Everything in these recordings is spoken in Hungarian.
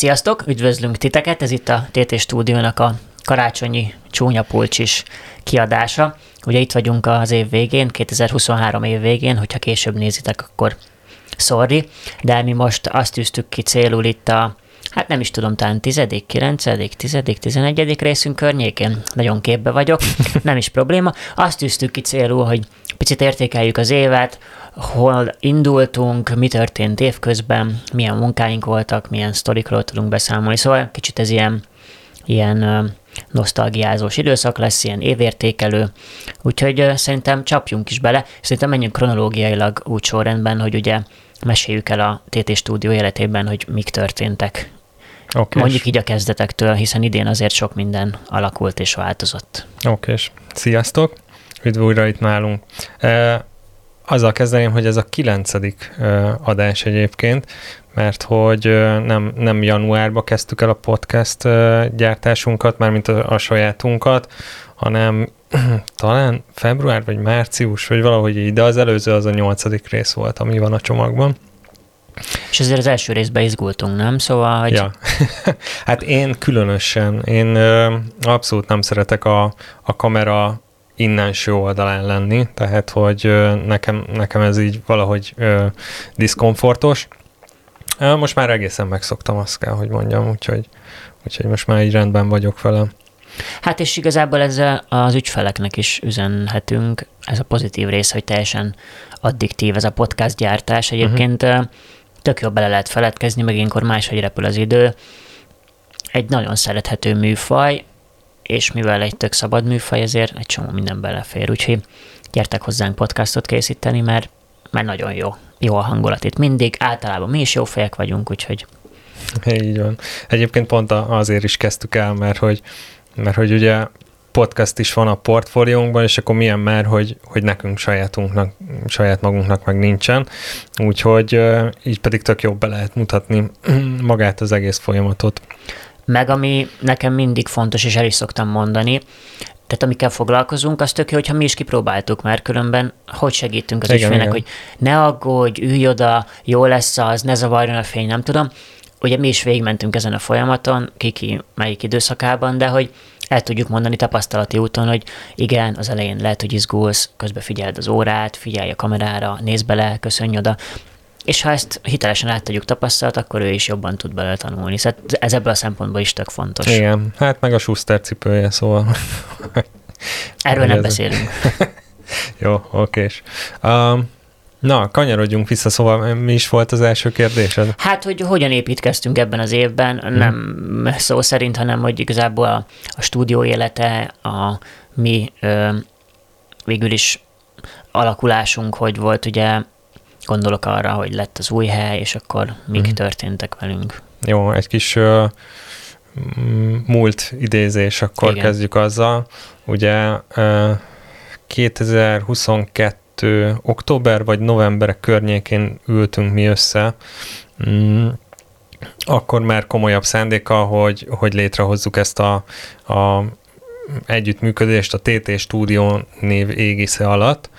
Sziasztok, üdvözlünk titeket, ez itt a TT Stúdiónak a karácsonyi csúnya pulcsis kiadása. Ugye itt vagyunk az év végén, 2023 év végén, hogyha később nézitek, akkor sorry, de mi most azt tűztük ki célul itt a hát nem is tudom, talán tizedik, kilencedik, tizedik, tizenegyedik részünk környékén. Nagyon képbe vagyok, nem is probléma. Azt tűztük ki célul, hogy picit értékeljük az évet, hol indultunk, mi történt évközben, milyen munkáink voltak, milyen sztorikról tudunk beszámolni. Szóval kicsit ez ilyen, ilyen nosztalgiázós időszak lesz, ilyen évértékelő, úgyhogy szerintem csapjunk is bele, szerintem menjünk kronológiailag úgy sorrendben, hogy ugye meséljük el a TT stúdió életében, hogy mik történtek. Okay. Mondjuk így a kezdetektől, hiszen idén azért sok minden alakult és változott. Oké, okay. sziasztok! Üdv újra itt nálunk. E, azzal kezdeném, hogy ez a kilencedik e, adás egyébként, mert hogy nem, nem januárba kezdtük el a podcast gyártásunkat, mármint a, a sajátunkat, hanem talán február vagy március, vagy valahogy így, de az előző az a nyolcadik rész volt, ami van a csomagban. És azért az első részben izgultunk, nem? Szóval, hogy... Ja. hát én különösen, én ö, abszolút nem szeretek a, a kamera innenső oldalán lenni, tehát hogy ö, nekem, nekem ez így valahogy ö, diszkomfortos. Most már egészen megszoktam, azt kell, hogy mondjam, úgyhogy, úgyhogy most már így rendben vagyok vele. Hát és igazából ezzel az ügyfeleknek is üzenhetünk, ez a pozitív rész, hogy teljesen addiktív ez a podcast gyártás. Egyébként uh-huh. Tök jobb bele lehet feledkezni, meg ilyenkor máshogy repül az idő. Egy nagyon szerethető műfaj, és mivel egy tök szabad műfaj, ezért egy csomó minden belefér. Úgyhogy gyertek hozzánk podcastot készíteni, mert, mert nagyon jó. Jó a hangulat itt mindig, általában mi is jó fejek vagyunk, úgyhogy így van. Egyébként pont azért is kezdtük el, mert hogy mert hogy ugye podcast is van a portfóliónkban, és akkor milyen már, hogy, hogy nekünk sajátunknak, saját magunknak meg nincsen. Úgyhogy így pedig tök jobb be lehet mutatni magát az egész folyamatot. Meg ami nekem mindig fontos, és el is szoktam mondani, tehát amikkel foglalkozunk, az tök jó, hogyha mi is kipróbáltuk, mert különben hogy segítünk az ügyfélnek, hogy ne aggódj, ülj oda, jó lesz az, ne zavarjon a fény, nem tudom ugye mi is végigmentünk ezen a folyamaton, kiki melyik időszakában, de hogy el tudjuk mondani tapasztalati úton, hogy igen, az elején lehet, hogy izgulsz, közben figyeld az órát, figyelj a kamerára, nézd bele, köszönj oda, és ha ezt hitelesen át tudjuk tapasztalat, akkor ő is jobban tud belőle tanulni. Szóval ez ebből a szempontból is tök fontos. Igen, hát meg a Schuster cipője, szóval... Erről nem beszélünk. Jó, okés. Um, Na, kanyarodjunk vissza, szóval mi is volt az első kérdésed? Hát, hogy hogyan építkeztünk ebben az évben, hmm. nem szó szerint, hanem hogy igazából a, a stúdió élete, a mi ö, végül is alakulásunk, hogy volt, ugye gondolok arra, hogy lett az új hely, és akkor mik hmm. történtek velünk. Jó, egy kis ö, múlt idézés, akkor Igen. kezdjük azzal. Ugye ö, 2022 október vagy november környékén ültünk mi össze, mm, akkor már komolyabb szándéka, hogy, hogy létrehozzuk ezt a, a együttműködést a TT Studio név égisze alatt,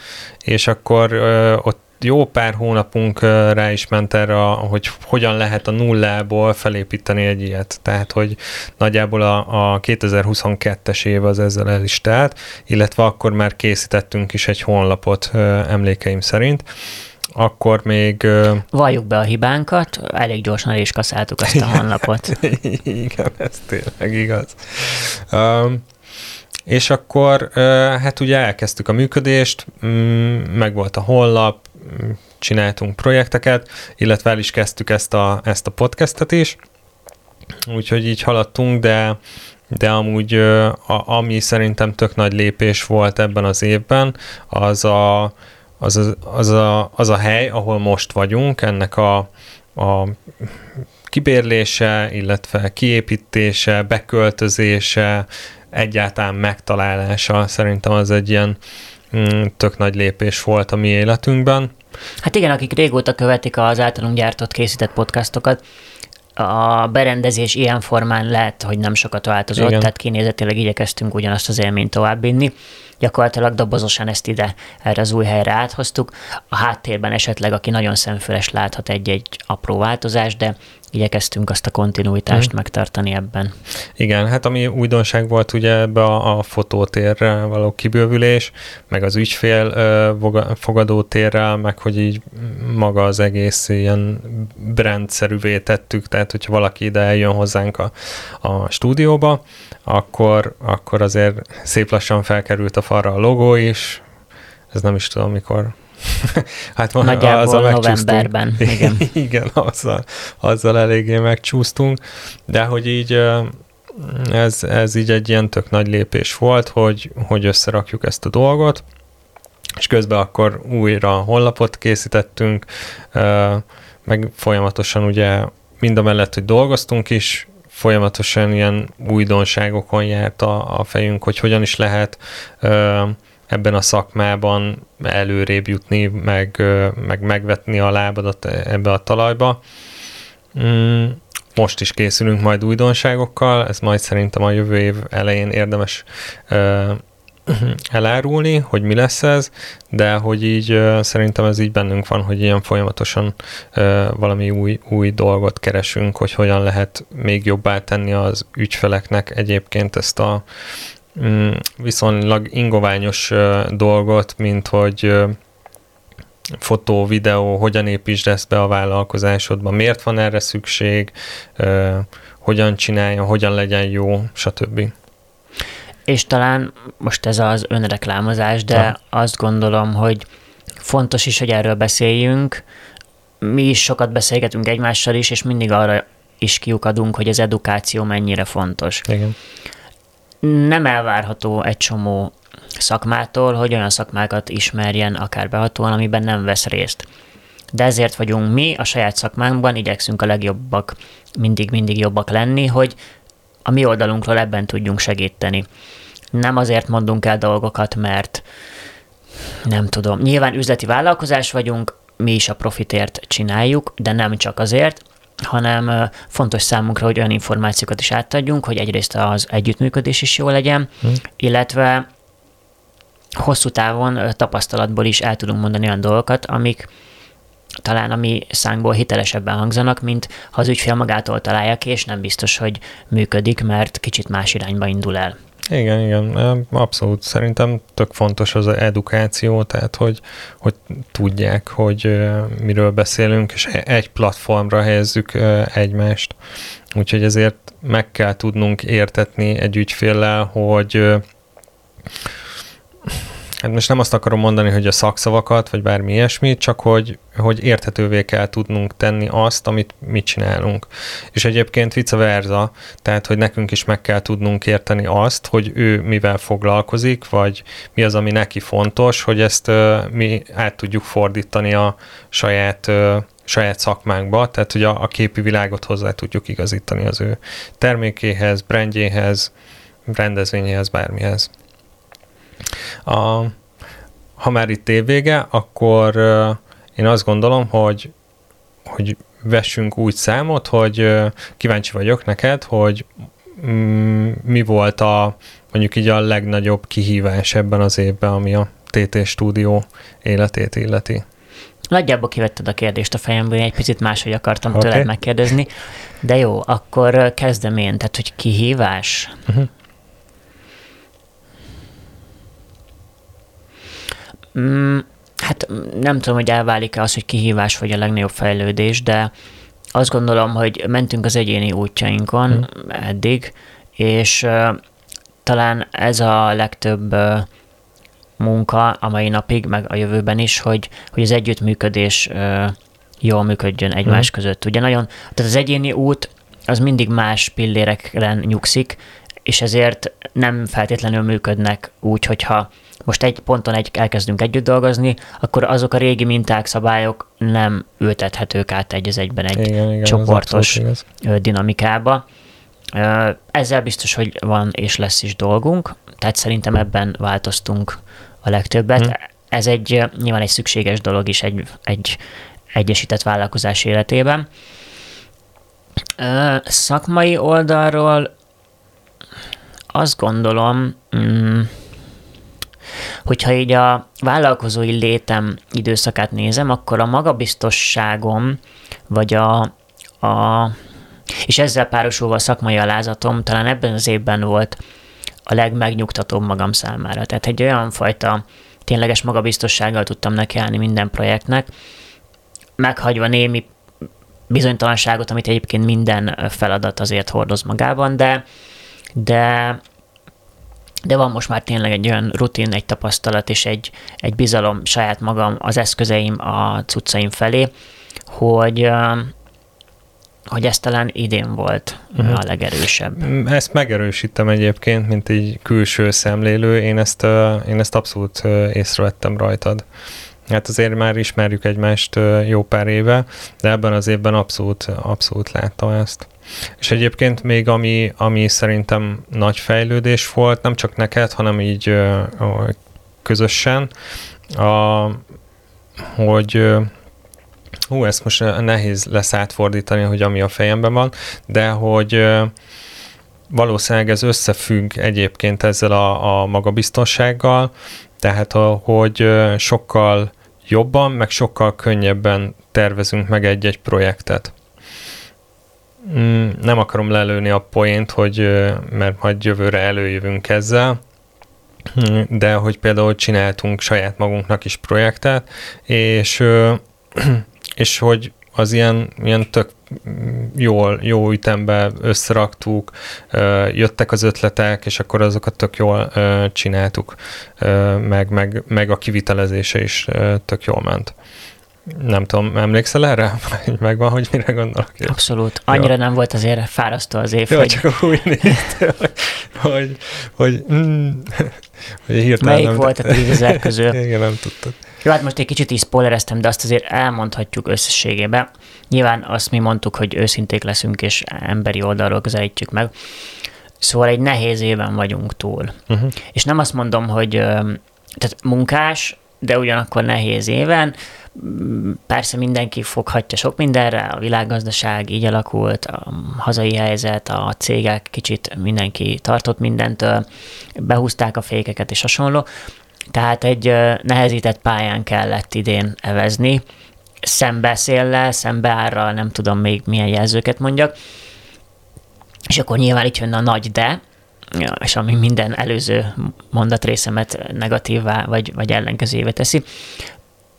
és akkor ö, ott jó pár hónapunk rá is ment erre, hogy hogyan lehet a nullából felépíteni egy ilyet. Tehát, hogy nagyjából a, a 2022-es év az ezzel el is telt, illetve akkor már készítettünk is egy honlapot emlékeim szerint akkor még... Valljuk be a hibánkat, elég gyorsan el is kaszáltuk azt a honlapot. Igen, ez tényleg igaz. Um, és akkor hát ugye elkezdtük a működést, mm, meg volt a honlap, csináltunk projekteket, illetve el is kezdtük ezt a, ezt a podcastet is, úgyhogy így haladtunk, de, de amúgy a, ami szerintem tök nagy lépés volt ebben az évben, az a, az, a, az, a, az a hely, ahol most vagyunk, ennek a, a kibérlése, illetve kiépítése, beköltözése, egyáltalán megtalálása szerintem az egy ilyen tök nagy lépés volt a mi életünkben. Hát igen, akik régóta követik az általunk gyártott, készített podcastokat, a berendezés ilyen formán lehet, hogy nem sokat változott, Igen. tehát kinézetileg igyekeztünk ugyanazt az élményt továbbvinni. Gyakorlatilag dobozosan ezt ide, erre az új helyre áthoztuk. A háttérben esetleg, aki nagyon szemfüles láthat egy-egy apró változást, de igyekeztünk azt a kontinuitást hmm. megtartani ebben. Igen, hát ami újdonság volt ugye ebbe a, a fotótérre való kibővülés, meg az ügyfél uh, fogadótérrel, meg hogy így maga az egész ilyen brandszerűvé tettük, tehát hogyha valaki ide eljön hozzánk a, a stúdióba, akkor, akkor azért szép lassan felkerült a falra a logó is, ez nem is tudom mikor hát van, Nagyjából azzal novemberben. Igen, igen azzal, azzal eléggé megcsúsztunk, de hogy így ez, ez így egy ilyen tök nagy lépés volt, hogy, hogy összerakjuk ezt a dolgot, és közben akkor újra honlapot készítettünk, meg folyamatosan ugye mind a mellett, hogy dolgoztunk is, folyamatosan ilyen újdonságokon járt a, a fejünk, hogy hogyan is lehet ebben a szakmában előrébb jutni, meg, meg megvetni a lábadat ebbe a talajba. Mm, most is készülünk majd újdonságokkal, ez majd szerintem a jövő év elején érdemes elárulni, hogy mi lesz ez, de hogy így szerintem ez így bennünk van, hogy ilyen folyamatosan valami új, új dolgot keresünk, hogy hogyan lehet még jobbá tenni az ügyfeleknek egyébként ezt a viszonylag ingoványos dolgot, mint hogy fotó, videó, hogyan építsd ezt be a vállalkozásodba, miért van erre szükség, hogyan csinálja, hogyan legyen jó, stb. És talán most ez az önreklámozás, de ja. azt gondolom, hogy fontos is, hogy erről beszéljünk. Mi is sokat beszélgetünk egymással is, és mindig arra is kiukadunk, hogy az edukáció mennyire fontos. Igen nem elvárható egy csomó szakmától, hogy olyan szakmákat ismerjen akár behatóan, amiben nem vesz részt. De ezért vagyunk mi a saját szakmánkban, igyekszünk a legjobbak, mindig-mindig jobbak lenni, hogy a mi oldalunkról ebben tudjunk segíteni. Nem azért mondunk el dolgokat, mert nem tudom, nyilván üzleti vállalkozás vagyunk, mi is a profitért csináljuk, de nem csak azért, hanem fontos számunkra, hogy olyan információkat is átadjunk, hogy egyrészt az együttműködés is jó legyen, hmm. illetve hosszú távon tapasztalatból is el tudunk mondani olyan dolgokat, amik talán a mi szánkból hitelesebben hangzanak, mint ha az ügyfél magától találja ki, és nem biztos, hogy működik, mert kicsit más irányba indul el. Igen, igen, abszolút. Szerintem tök fontos az edukáció, tehát hogy, hogy tudják, hogy miről beszélünk, és e-, egy platformra helyezzük egymást. Úgyhogy ezért meg kell tudnunk értetni egy ügyféllel, hogy Hát most nem azt akarom mondani, hogy a szakszavakat, vagy bármi ilyesmi, csak hogy, hogy érthetővé kell tudnunk tenni azt, amit mit csinálunk. És egyébként vice versa, tehát, hogy nekünk is meg kell tudnunk érteni azt, hogy ő mivel foglalkozik, vagy mi az, ami neki fontos, hogy ezt uh, mi át tudjuk fordítani a saját uh, saját szakmánkba, tehát hogy a, a képi világot hozzá tudjuk igazítani az ő termékéhez, brandjéhez, rendezvényéhez, bármihez. A, ha már itt évvége, akkor én azt gondolom, hogy, hogy vessünk úgy számot, hogy kíváncsi vagyok neked, hogy mm, mi volt a mondjuk így a legnagyobb kihívás ebben az évben, ami a TT stúdió életét illeti. Nagyjából kivetted a kérdést a fejemből, én egy picit máshogy akartam okay. tőled megkérdezni, de jó, akkor kezdem én, tehát hogy kihívás. Uh-huh. Mm, hát nem tudom, hogy elválik-e az, hogy kihívás vagy a legnagyobb fejlődés, de azt gondolom, hogy mentünk az egyéni útjainkon hmm. eddig, és uh, talán ez a legtöbb uh, munka a mai napig, meg a jövőben is, hogy, hogy az együttműködés uh, jól működjön egymás hmm. között. Ugye nagyon, tehát az egyéni út az mindig más pillérekre nyugszik, és ezért nem feltétlenül működnek úgy, hogyha most egy ponton egy, elkezdünk együtt dolgozni, akkor azok a régi minták, szabályok nem ültethetők át egy az egyben egy igen, igen, csoportos dinamikába. Ezzel biztos, hogy van és lesz is dolgunk, tehát szerintem ebben változtunk a legtöbbet. Hmm. Ez egy nyilván egy szükséges dolog is egy, egy egyesített vállalkozás életében. Szakmai oldalról azt gondolom, mm, Hogyha így a vállalkozói létem időszakát nézem, akkor a magabiztosságom, vagy a, a, és ezzel párosulva a szakmai alázatom talán ebben az évben volt a legmegnyugtatóbb magam számára. Tehát egy olyan fajta tényleges magabiztossággal tudtam nekiállni minden projektnek, meghagyva némi bizonytalanságot, amit egyébként minden feladat azért hordoz magában, de, de, de van most már tényleg egy olyan rutin, egy tapasztalat és egy, egy bizalom saját magam, az eszközeim, a cuccaim felé, hogy, hogy ez talán idén volt uh-huh. a legerősebb. Mm, ezt megerősítem egyébként, mint egy külső szemlélő, én ezt, én ezt abszolút észrevettem rajtad. Hát azért már ismerjük egymást jó pár éve, de ebben az évben abszolút, abszolút láttam ezt. És egyébként még ami, ami szerintem nagy fejlődés volt, nem csak neked, hanem így közösen, a, hogy hú, ezt most nehéz lesz átfordítani, hogy ami a fejemben van, de hogy valószínűleg ez összefügg egyébként ezzel a, a magabiztonsággal, tehát hogy sokkal jobban, meg sokkal könnyebben tervezünk meg egy-egy projektet. Mm, nem akarom lelőni a poént, hogy mert majd jövőre előjövünk ezzel, mm, de hogy például csináltunk saját magunknak is projektet, és, és hogy az ilyen, ilyen tök jól, jó ütembe összeraktuk, jöttek az ötletek, és akkor azokat tök jól csináltuk, meg, meg, meg a kivitelezése is tök jól ment. Nem tudom, emlékszel erre? Megvan, hogy mire gondolok? Abszolút. Annyira Jó. nem volt azért fárasztó az év, Jó, hogy... csak úgy hogy, hogy, hogy, mm, hogy hirtelen Melyik nem... volt a tízezer közül? Igen, nem tudtad. Jó, hát most egy kicsit is spoilereztem, de azt azért elmondhatjuk összességében. Nyilván azt mi mondtuk, hogy őszinték leszünk, és emberi oldalról közelítjük meg. Szóval egy nehéz éven vagyunk túl. Uh-huh. És nem azt mondom, hogy tehát munkás, de ugyanakkor nehéz éven. Persze mindenki foghatja sok mindenre, a világgazdaság így alakult, a hazai helyzet, a cégek kicsit mindenki tartott mindentől, behúzták a fékeket és hasonló. Tehát egy nehezített pályán kellett idén evezni, szembeszéllel, szembeárral, nem tudom még milyen jelzőket mondjak. És akkor nyilván itt jön a nagy de, és ami minden előző mondatrészemet negatívvá vagy, vagy ellenkezővé teszi.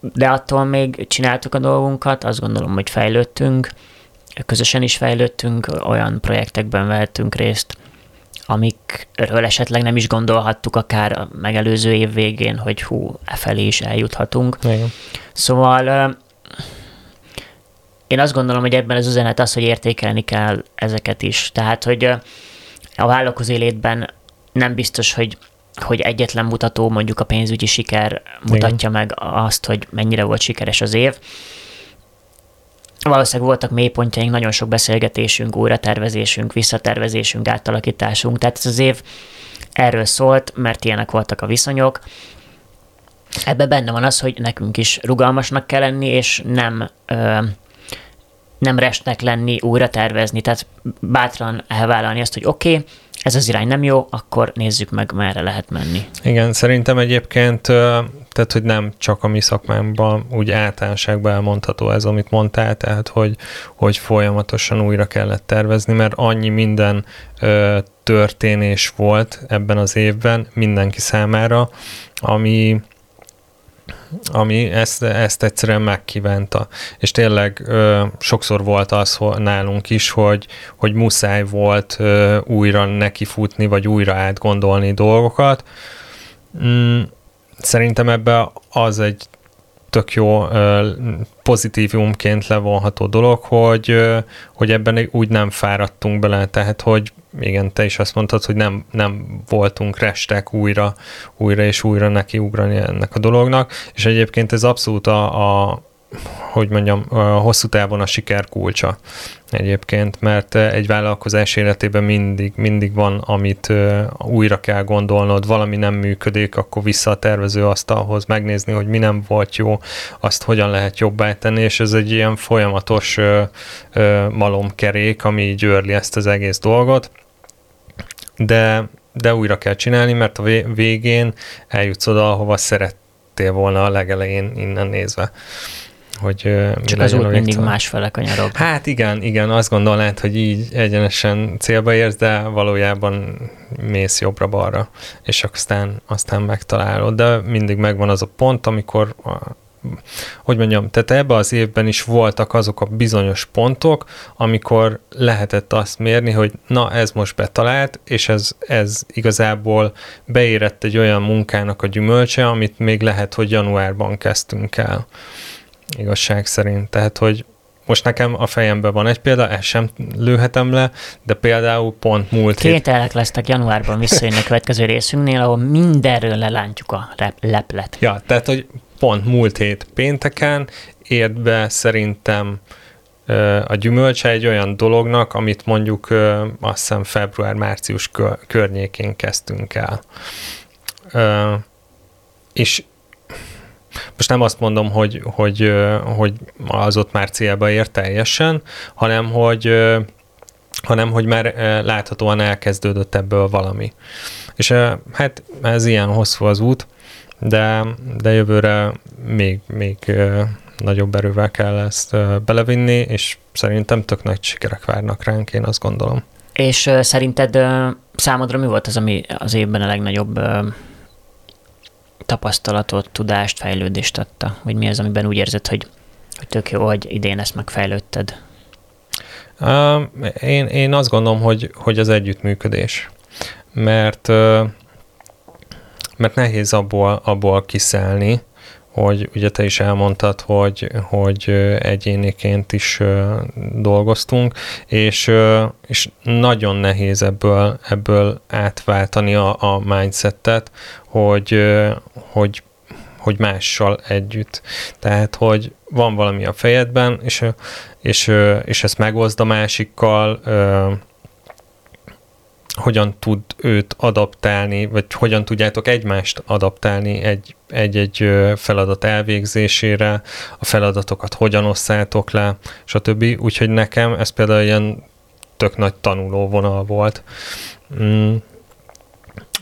De attól még csináltuk a dolgunkat, azt gondolom, hogy fejlődtünk, közösen is fejlődtünk, olyan projektekben vehettünk részt, amikről esetleg nem is gondolhattuk akár a megelőző év végén, hogy hú, e felé is eljuthatunk. Igen. Szóval én azt gondolom, hogy ebben az üzenet az, hogy értékelni kell ezeket is. Tehát, hogy a vállalkozó létben nem biztos, hogy hogy egyetlen mutató, mondjuk a pénzügyi siker mutatja Igen. meg azt, hogy mennyire volt sikeres az év, valószínűleg voltak mélypontjaink, nagyon sok beszélgetésünk, újratervezésünk, visszatervezésünk, átalakításunk, tehát ez az év erről szólt, mert ilyenek voltak a viszonyok. Ebben benne van az, hogy nekünk is rugalmasnak kell lenni, és nem ö, nem restnek lenni, újra tervezni, tehát bátran elvállalni azt, hogy oké, okay, ez az irány nem jó, akkor nézzük meg, merre lehet menni. Igen, szerintem egyébként, tehát hogy nem csak a mi szakmámban, úgy általánosságban elmondható ez, amit mondtál, tehát hogy, hogy folyamatosan újra kellett tervezni, mert annyi minden történés volt ebben az évben mindenki számára, ami, ami ezt, ezt egyszerűen megkívánta. És tényleg ö, sokszor volt az hogy nálunk is, hogy, hogy muszáj volt ö, újra nekifutni, vagy újra átgondolni dolgokat. Mm, szerintem ebbe az egy tök jó pozitívumként levonható dolog, hogy, hogy ebben úgy nem fáradtunk bele, tehát hogy igen, te is azt mondtad, hogy nem, nem voltunk restek újra, újra és újra nekiugrani ennek a dolognak, és egyébként ez abszolút a, a hogy mondjam, hosszú távon a siker kulcsa egyébként, mert egy vállalkozás életében mindig, mindig van, amit újra kell gondolnod, valami nem működik, akkor vissza a tervező asztalhoz megnézni, hogy mi nem volt jó, azt hogyan lehet jobbá tenni, és ez egy ilyen folyamatos malomkerék, ami így őrli ezt az egész dolgot, de, de újra kell csinálni, mert a végén eljutsz oda, ahova szerettél volna a legelején innen nézve. Hogy Csak az út mindig másfele kanyarog. Hát igen, igen, azt gondolnád, hogy így egyenesen célba érsz, de valójában mész jobbra-balra, és aztán, aztán megtalálod. De mindig megvan az a pont, amikor hogy mondjam, tehát ebbe az évben is voltak azok a bizonyos pontok, amikor lehetett azt mérni, hogy na ez most betalált, és ez, ez igazából beérett egy olyan munkának a gyümölcse, amit még lehet, hogy januárban kezdtünk el igazság szerint. Tehát, hogy most nekem a fejemben van egy példa, ezt sem lőhetem le, de például pont múlt Két hét... lesznek januárban visszajönni a következő részünknél, ahol mindenről lelántjuk a leplet. Ja, tehát, hogy pont múlt hét pénteken ért be szerintem a gyümölcse egy olyan dolognak, amit mondjuk azt hiszem február-március környékén kezdtünk el. És most nem azt mondom, hogy, hogy, hogy az ott már célba ér teljesen, hanem hogy, hanem hogy már láthatóan elkezdődött ebből valami. És hát ez ilyen hosszú az út, de, de jövőre még, még nagyobb erővel kell ezt belevinni, és szerintem tök nagy sikerek várnak ránk, én azt gondolom. És szerinted számodra mi volt az, ami az évben a legnagyobb tapasztalatot, tudást, fejlődést adta? Vagy mi az, amiben úgy érzed, hogy, hogy tök jó, hogy idén ezt megfejlődted? Uh, én, én azt gondolom, hogy, hogy az együttműködés. Mert mert nehéz abból, abból kiszállni, hogy ugye te is elmondtad, hogy, hogy egyéniként is dolgoztunk, és, és nagyon nehéz ebből, ebből átváltani a, a mindsetet, hogy, hogy, hogy mással együtt. Tehát, hogy van valami a fejedben, és, és, és ezt megoszd a másikkal, hogyan tud őt adaptálni, vagy hogyan tudjátok egymást adaptálni egy, egy-egy feladat elvégzésére, a feladatokat hogyan osszátok le, stb. Úgyhogy nekem ez például ilyen tök nagy tanulóvonal volt. Mm.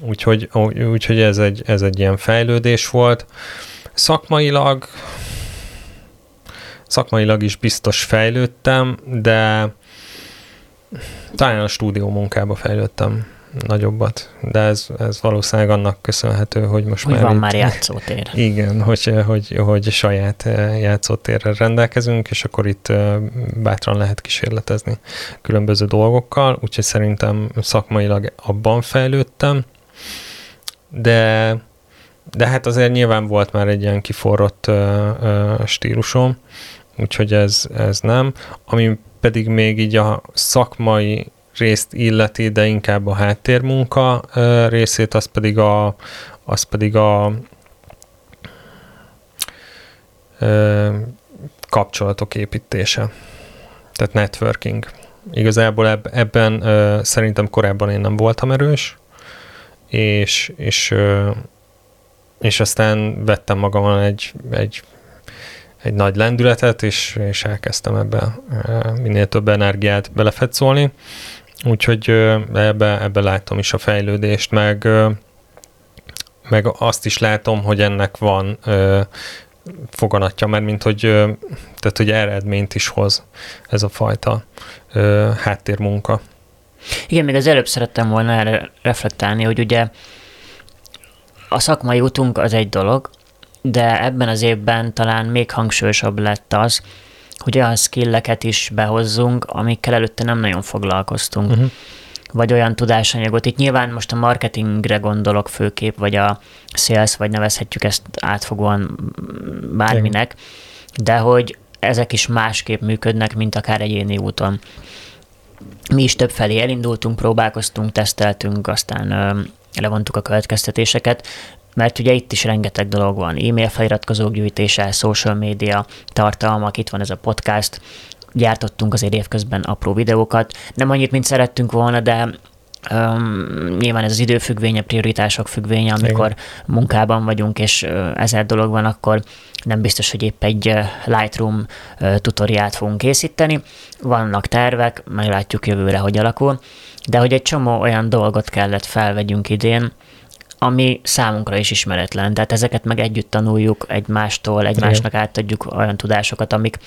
Úgyhogy, úgyhogy ez, egy, ez egy ilyen fejlődés volt. Szakmailag szakmailag is biztos fejlődtem, de talán a stúdió munkába fejlődtem nagyobbat, de ez, ez valószínűleg annak köszönhető, hogy most hogy már... van itt, már játszótér. Igen, hogy, hogy, hogy saját eh, játszótérrel rendelkezünk, és akkor itt eh, bátran lehet kísérletezni különböző dolgokkal, úgyhogy szerintem szakmailag abban fejlődtem, de, de hát azért nyilván volt már egy ilyen kiforrott uh, stílusom, úgyhogy ez, ez nem. Ami pedig még így a szakmai részt illeti, de inkább a háttérmunka részét, az pedig a, az pedig a kapcsolatok építése, tehát networking. Igazából eb, ebben szerintem korábban én nem voltam erős, és, és, és aztán vettem magamon egy, egy egy nagy lendületet, és, és elkezdtem ebbe minél több energiát belefetszolni. Úgyhogy ebbe, ebbe látom is a fejlődést, meg, meg azt is látom, hogy ennek van foganatja, mert mint hogy, tehát, hogy eredményt is hoz ez a fajta háttérmunka. Igen, még az előbb szerettem volna erre reflektálni, hogy ugye a szakmai utunk az egy dolog, de ebben az évben talán még hangsúlyosabb lett az, hogy olyan skilleket is behozzunk, amikkel előtte nem nagyon foglalkoztunk. Uh-huh. Vagy olyan tudásanyagot. Itt nyilván most a marketingre gondolok főkép, vagy a sales, vagy nevezhetjük ezt átfogóan bárminek, de hogy ezek is másképp működnek, mint akár egyéni úton. Mi is több felé elindultunk, próbálkoztunk, teszteltünk, aztán levontuk a következtetéseket mert ugye itt is rengeteg dolog van, e-mail feliratkozók gyűjtése, social media, tartalmak, itt van ez a podcast, gyártottunk azért évközben apró videókat, nem annyit, mint szerettünk volna, de Um, nyilván ez az időfüggvénye, prioritások függvénye, amikor Igen. munkában vagyunk, és ezer dolog van, akkor nem biztos, hogy épp egy Lightroom tutoriát fogunk készíteni. Vannak tervek, meglátjuk jövőre, hogy alakul, de hogy egy csomó olyan dolgot kellett felvegyünk idén, ami számunkra is ismeretlen. Tehát ezeket meg együtt tanuljuk egymástól, egymásnak Igen. átadjuk olyan tudásokat, amik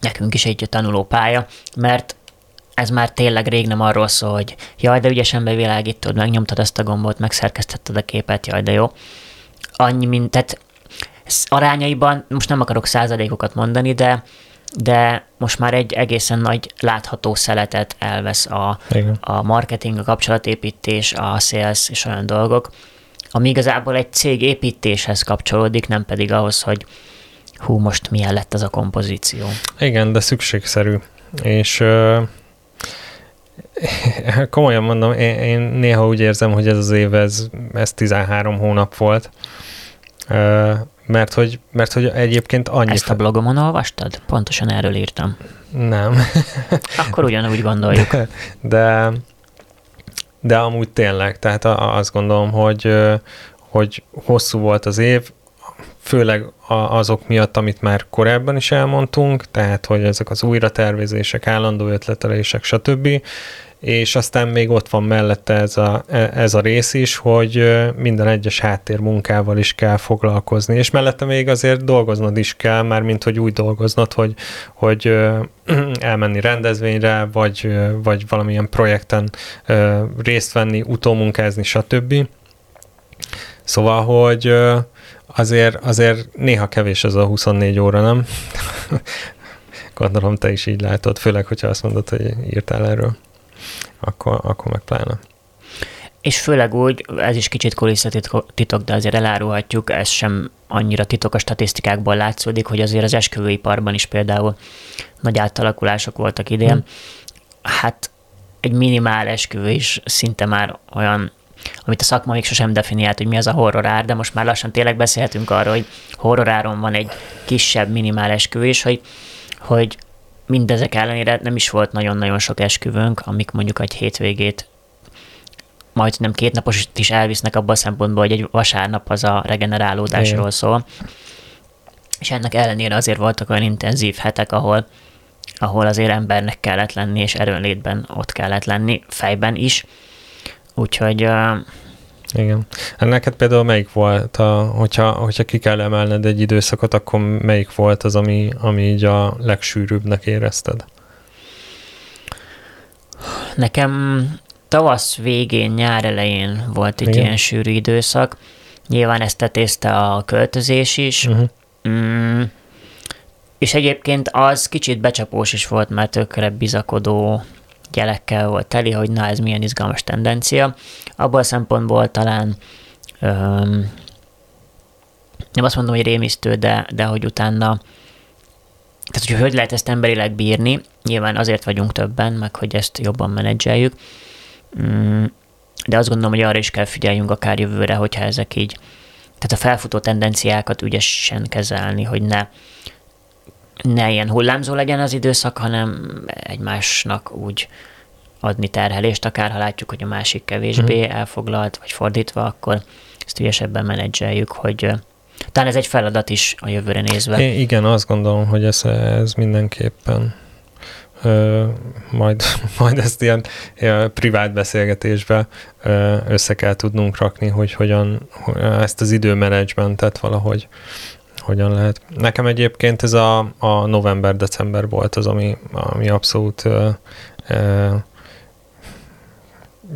nekünk is egy tanuló pálya, mert ez már tényleg rég nem arról szól, hogy jaj, de ügyesen bevilágítod, megnyomtad azt a gombot, megszerkesztetted a képet, jaj, de jó. Annyi, mint, tehát arányaiban, most nem akarok százalékokat mondani, de de most már egy egészen nagy látható szeletet elvesz a, a marketing, a kapcsolatépítés, a sales és olyan dolgok, ami igazából egy cég építéshez kapcsolódik, nem pedig ahhoz, hogy hú, most milyen lett az a kompozíció. Igen, de szükségszerű. És ö, komolyan mondom, én, én néha úgy érzem, hogy ez az év, ez, ez 13 hónap volt. Mert hogy, mert hogy egyébként annyi... Ezt a blogomon olvastad? Pontosan erről írtam. Nem. Akkor ugyanúgy gondoljuk. De, de, de amúgy tényleg, tehát azt gondolom, hogy, hogy hosszú volt az év, főleg azok miatt, amit már korábban is elmondtunk, tehát hogy ezek az újratervezések, állandó ötletelések, stb és aztán még ott van mellette ez a, ez a rész is, hogy minden egyes háttérmunkával is kell foglalkozni, és mellette még azért dolgoznod is kell, már mint hogy úgy dolgoznod, hogy, hogy elmenni rendezvényre, vagy, vagy valamilyen projekten részt venni, utómunkázni, stb. Szóval, hogy azért, azért néha kevés ez a 24 óra, nem? Gondolom te is így látod, főleg, hogyha azt mondod, hogy írtál erről akkor, akkor meg pláne. És főleg úgy, ez is kicsit kulisszatitok, de azért elárulhatjuk, ez sem annyira titok a statisztikákból látszódik, hogy azért az esküvőiparban is például nagy átalakulások voltak idén. Hmm. Hát egy minimál esküvő is szinte már olyan, amit a szakma még sosem definiált, hogy mi az a horrorár, de most már lassan tényleg beszélhetünk arról, hogy horroráron van egy kisebb minimál esküvő is, hogy, hogy mindezek ellenére nem is volt nagyon-nagyon sok esküvőnk, amik mondjuk egy hétvégét majd nem két napos is elvisznek abban a szempontból, hogy egy vasárnap az a regenerálódásról Igen. szól. És ennek ellenére azért voltak olyan intenzív hetek, ahol, ahol azért embernek kellett lenni, és erőnlétben ott kellett lenni, fejben is. Úgyhogy uh, igen. Hát neked például melyik volt, a, hogyha, hogyha ki kell emelned egy időszakot, akkor melyik volt az, ami, ami így a legsűrűbbnek érezted? Nekem tavasz végén, nyár elején volt egy Igen. ilyen sűrű időszak. Nyilván ezt tetézte a költözés is. Uh-huh. Mm, és egyébként az kicsit becsapós is volt, mert tökre bizakodó jelekkel volt teli, hogy na ez milyen izgalmas tendencia. Abból a szempontból talán öm, nem azt mondom, hogy rémisztő, de, de hogy utána tehát, hogy hogy lehet ezt emberileg bírni, nyilván azért vagyunk többen, meg hogy ezt jobban menedzseljük, mm, de azt gondolom, hogy arra is kell figyeljünk akár jövőre, hogyha ezek így, tehát a felfutó tendenciákat ügyesen kezelni, hogy ne ne ilyen hullámzó legyen az időszak, hanem egymásnak úgy adni terhelést, akár ha látjuk, hogy a másik kevésbé mm. elfoglalt, vagy fordítva, akkor ezt ügyesebben menedzseljük, hogy talán ez egy feladat is a jövőre nézve. É, igen, azt gondolom, hogy ez, ez mindenképpen ö, majd, majd ezt ilyen ö, privát beszélgetésbe ö, össze kell tudnunk rakni, hogy hogyan ezt az időmenedzsmentet valahogy hogyan lehet. Nekem egyébként ez a, a november-december volt az, ami, ami abszolút ö, ö,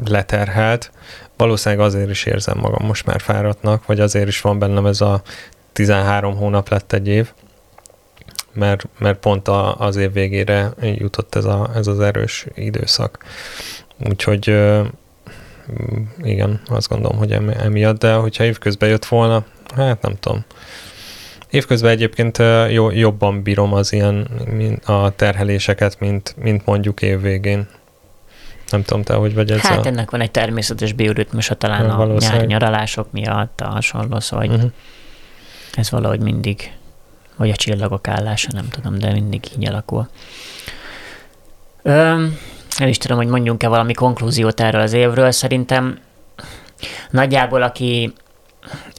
leterhelt. Valószínűleg azért is érzem magam most már fáradtnak, vagy azért is van bennem ez a 13 hónap lett egy év, mert, mert pont a, az év végére jutott ez, a, ez az erős időszak. Úgyhogy igen, azt gondolom, hogy emiatt, de hogyha évközben jött volna, hát nem tudom, Évközben egyébként jobban bírom az ilyen a terheléseket, mint, mint mondjuk évvégén. Nem tudom, te hogy vagy ezzel? Hát ennek van egy természetes bioritmusa talán a nyári nyaralások miatt, a hasonló, szóval uh-huh. ez valahogy mindig, vagy a csillagok állása, nem tudom, de mindig így alakul. Öm, nem is tudom, hogy mondjunk-e valami konklúziót erről az évről. Szerintem nagyjából, aki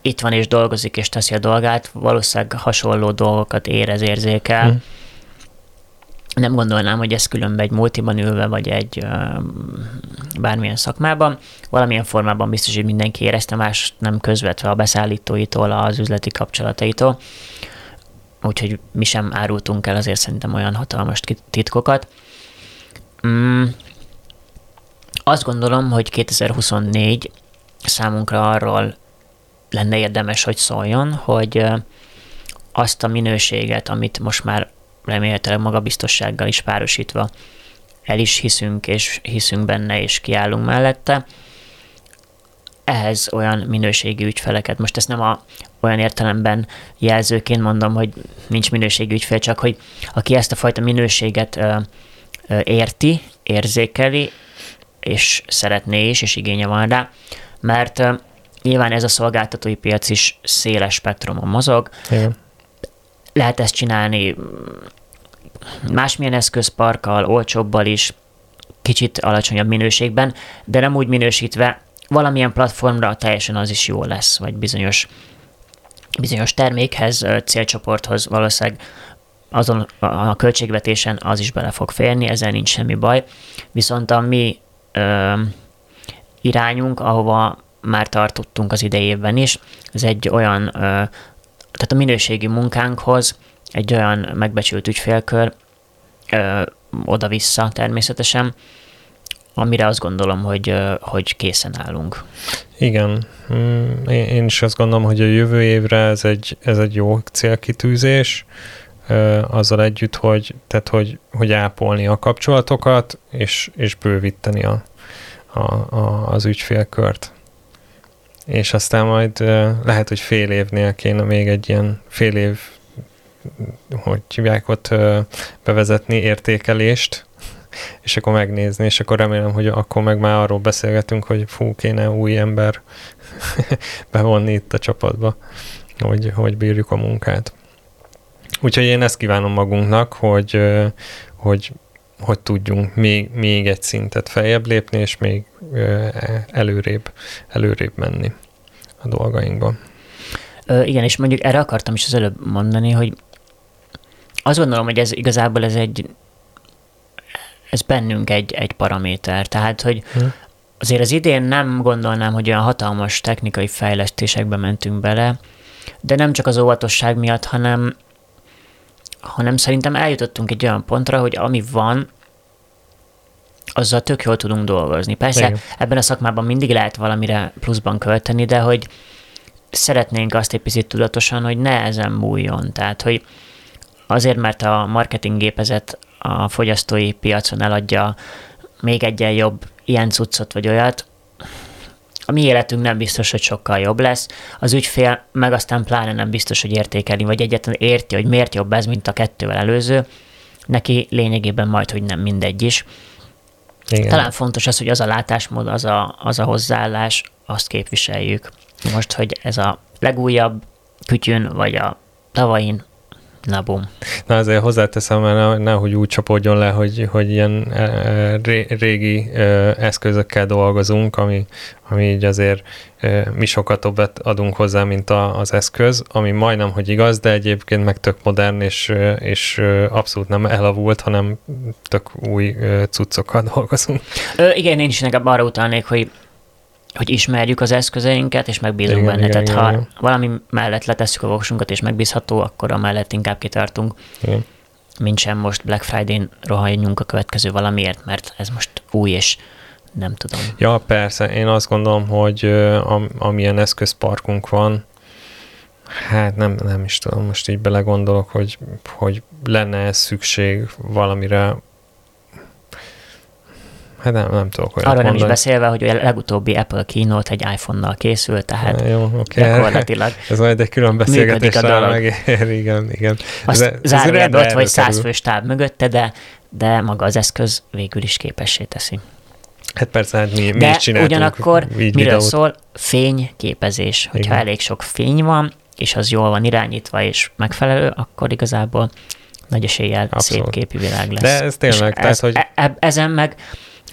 itt van és dolgozik és teszi a dolgát, valószínűleg hasonló dolgokat érez, érzékel. Hmm. nem gondolnám, hogy ez különben egy multiban ülve, vagy egy bármilyen szakmában. Valamilyen formában biztos, hogy mindenki érezte más nem közvetve a beszállítóitól, az üzleti kapcsolataitól. Úgyhogy mi sem árultunk el azért szerintem olyan hatalmas titkokat. Mm, azt gondolom, hogy 2024 számunkra arról lenne érdemes, hogy szóljon, hogy azt a minőséget, amit most már remélhetőleg magabiztossággal is párosítva el is hiszünk, és hiszünk benne, és kiállunk mellette, ehhez olyan minőségi ügyfeleket, most ezt nem a, olyan értelemben jelzőként mondom, hogy nincs minőségi ügyfél, csak hogy aki ezt a fajta minőséget ö, ö, érti, érzékeli, és szeretné is, és igénye van rá, mert nyilván ez a szolgáltatói piac is széles spektrumon mozog. Igen. Lehet ezt csinálni másmilyen eszközparkkal, olcsóbbal is, kicsit alacsonyabb minőségben, de nem úgy minősítve, valamilyen platformra teljesen az is jó lesz, vagy bizonyos, bizonyos termékhez, célcsoporthoz valószínűleg azon a költségvetésen az is bele fog férni, ezzel nincs semmi baj. Viszont a mi ö, irányunk, ahova már tartottunk az idejében is, ez egy olyan, tehát a minőségi munkánkhoz egy olyan megbecsült ügyfélkör, oda-vissza természetesen, amire azt gondolom, hogy, hogy készen állunk. Igen, mm, én is azt gondolom, hogy a jövő évre ez egy, ez egy jó célkitűzés, azzal együtt, hogy, tehát hogy, hogy ápolni a kapcsolatokat, és, és bővíteni a, a, a, az ügyfélkört. És aztán majd lehet, hogy fél évnél kéne még egy ilyen fél év, hogy hívják ott bevezetni értékelést, és akkor megnézni, és akkor remélem, hogy akkor meg már arról beszélgetünk, hogy fú, kéne új ember bevonni itt a csapatba, hogy, hogy bírjuk a munkát. Úgyhogy én ezt kívánom magunknak, hogy, hogy, hogy tudjunk még, még egy szintet feljebb lépni, és még előrébb, előrébb menni a dolgainkban. Ö, igen, és mondjuk erre akartam is az előbb mondani, hogy azt gondolom, hogy ez igazából ez egy ez bennünk egy, egy paraméter. Tehát, hogy hm. azért az idén nem gondolnám, hogy olyan hatalmas technikai fejlesztésekbe mentünk bele, de nem csak az óvatosság miatt, hanem, hanem szerintem eljutottunk egy olyan pontra, hogy ami van, azzal tök jól tudunk dolgozni. Persze Igen. ebben a szakmában mindig lehet valamire pluszban költeni, de hogy szeretnénk azt egy picit tudatosan, hogy ne ezen múljon. Tehát, hogy azért, mert a marketing gépezet a fogyasztói piacon eladja még egyen jobb ilyen cuccot vagy olyat, a mi életünk nem biztos, hogy sokkal jobb lesz. Az ügyfél meg aztán pláne nem biztos, hogy értékeli, vagy egyetlen érti, hogy miért jobb ez, mint a kettővel előző. Neki lényegében majd, hogy nem mindegy is. Igen. Talán fontos az, hogy az a látásmód, az a, az a hozzáállás, azt képviseljük. Most, hogy ez a legújabb kütyűn, vagy a tavain, Na bum. Na azért hozzáteszem, mert nehogy úgy csapódjon le, hogy, hogy ilyen e, e, régi e, eszközökkel dolgozunk, ami, ami így azért mi sokat többet adunk hozzá, mint a, az eszköz, ami majdnem, hogy igaz, de egyébként meg tök modern, és, és abszolút nem elavult, hanem tök új cuccokkal dolgozunk. Ö, igen, én is inkább arra utalnék, hogy hogy ismerjük az eszközeinket, és megbízunk igen, benne. Igen, Tehát igen, ha igen. valami mellett letesszük a voksunkat, és megbízható, akkor a mellett inkább kitartunk. Igen. Mint sem most Black Friday-n rohanjunk a következő valamiért, mert ez most új, és nem tudom. Ja, persze. Én azt gondolom, hogy am, amilyen eszközparkunk van, hát nem, nem is tudom, most így belegondolok, hogy, hogy lenne ez szükség valamire Hát nem, nem tudok olyat Arra nem mondani. is beszélve, hogy a legutóbbi Apple keynote egy iPhone-nal készült, tehát Jó, okay. gyakorlatilag Ez majd egy külön beszélgetésre megér, igen, igen. Azt zárójelben ott vagy száz fős táb mögötte, de, de maga az eszköz végül is képessé teszi. Hát persze, hát mi, mi is csináltunk ugyanakkor így miről videót. szól? Fényképezés. Hogyha Igen. elég sok fény van, és az jól van irányítva és megfelelő, akkor igazából nagy eséllyel Abszolút. szép képű világ lesz. De ez tényleg, és tehát, ez, hogy... E, e, ezen meg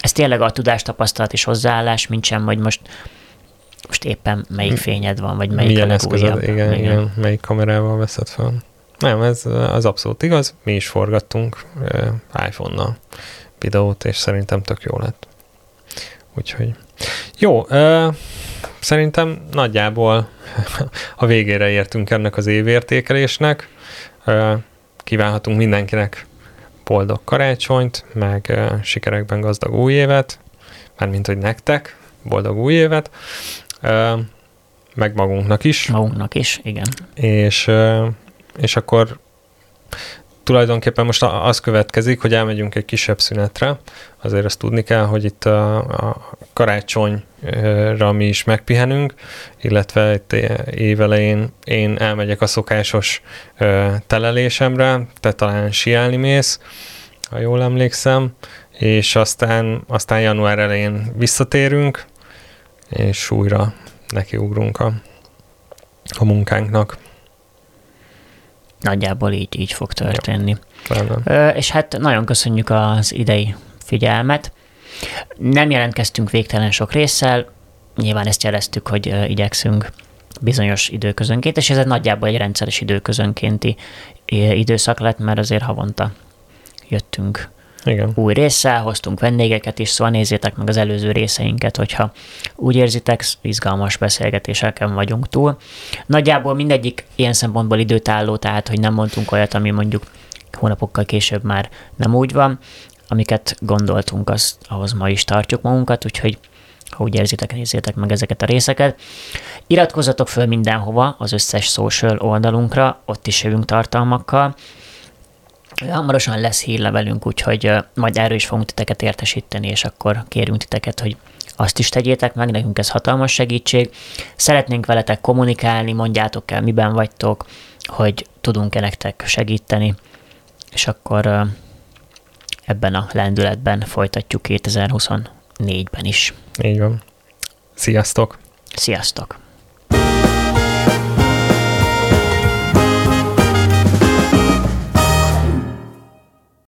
ez tényleg a tudástapasztalat és hozzáállás, mint sem, hogy most most éppen melyik fényed van, vagy melyik Milyen a. Eszközöd, igen, igen, igen, melyik kamerával veszed fel. Nem, ez az abszolút igaz. Mi is forgattunk uh, iPhone-nal videót, és szerintem tök jó lett. Úgyhogy jó, uh, szerintem nagyjából a végére értünk ennek az évértékelésnek. Uh, kívánhatunk mindenkinek boldog karácsonyt, meg sikerekben gazdag új évet, mármint, hogy nektek boldog új évet, meg magunknak is. Magunknak is, igen. És, és akkor tulajdonképpen most az következik, hogy elmegyünk egy kisebb szünetre. Azért azt tudni kell, hogy itt a, a karácsonyra mi is megpihenünk, illetve itt évelején én elmegyek a szokásos telelésemre, te talán siálni mész, ha jól emlékszem, és aztán, aztán január elején visszatérünk, és újra nekiugrunk a, a munkánknak. Nagyjából így, így fog történni. Ö, és hát nagyon köszönjük az idei figyelmet. Nem jelentkeztünk végtelen sok résszel, nyilván ezt jeleztük, hogy igyekszünk bizonyos időközönként, és ez egy nagyjából egy rendszeres időközönkénti időszak lett, mert azért havonta jöttünk igen. új résszel, hoztunk vendégeket is, szóval nézzétek meg az előző részeinket, hogyha úgy érzitek, izgalmas beszélgetéseken vagyunk túl. Nagyjából mindegyik ilyen szempontból időtálló, tehát hogy nem mondtunk olyat, ami mondjuk hónapokkal később már nem úgy van, amiket gondoltunk, azt, ahhoz ma is tartjuk magunkat, úgyhogy ha úgy érzitek, nézzétek meg ezeket a részeket. Iratkozzatok föl mindenhova, az összes social oldalunkra, ott is jövünk tartalmakkal, Hamarosan lesz hírlevelünk, úgyhogy majd erről is fogunk titeket értesíteni, és akkor kérünk titeket, hogy azt is tegyétek meg, nekünk ez hatalmas segítség. Szeretnénk veletek kommunikálni, mondjátok el, miben vagytok, hogy tudunk-e nektek segíteni, és akkor ebben a lendületben folytatjuk 2024-ben is. Így van. Sziasztok! Sziasztok!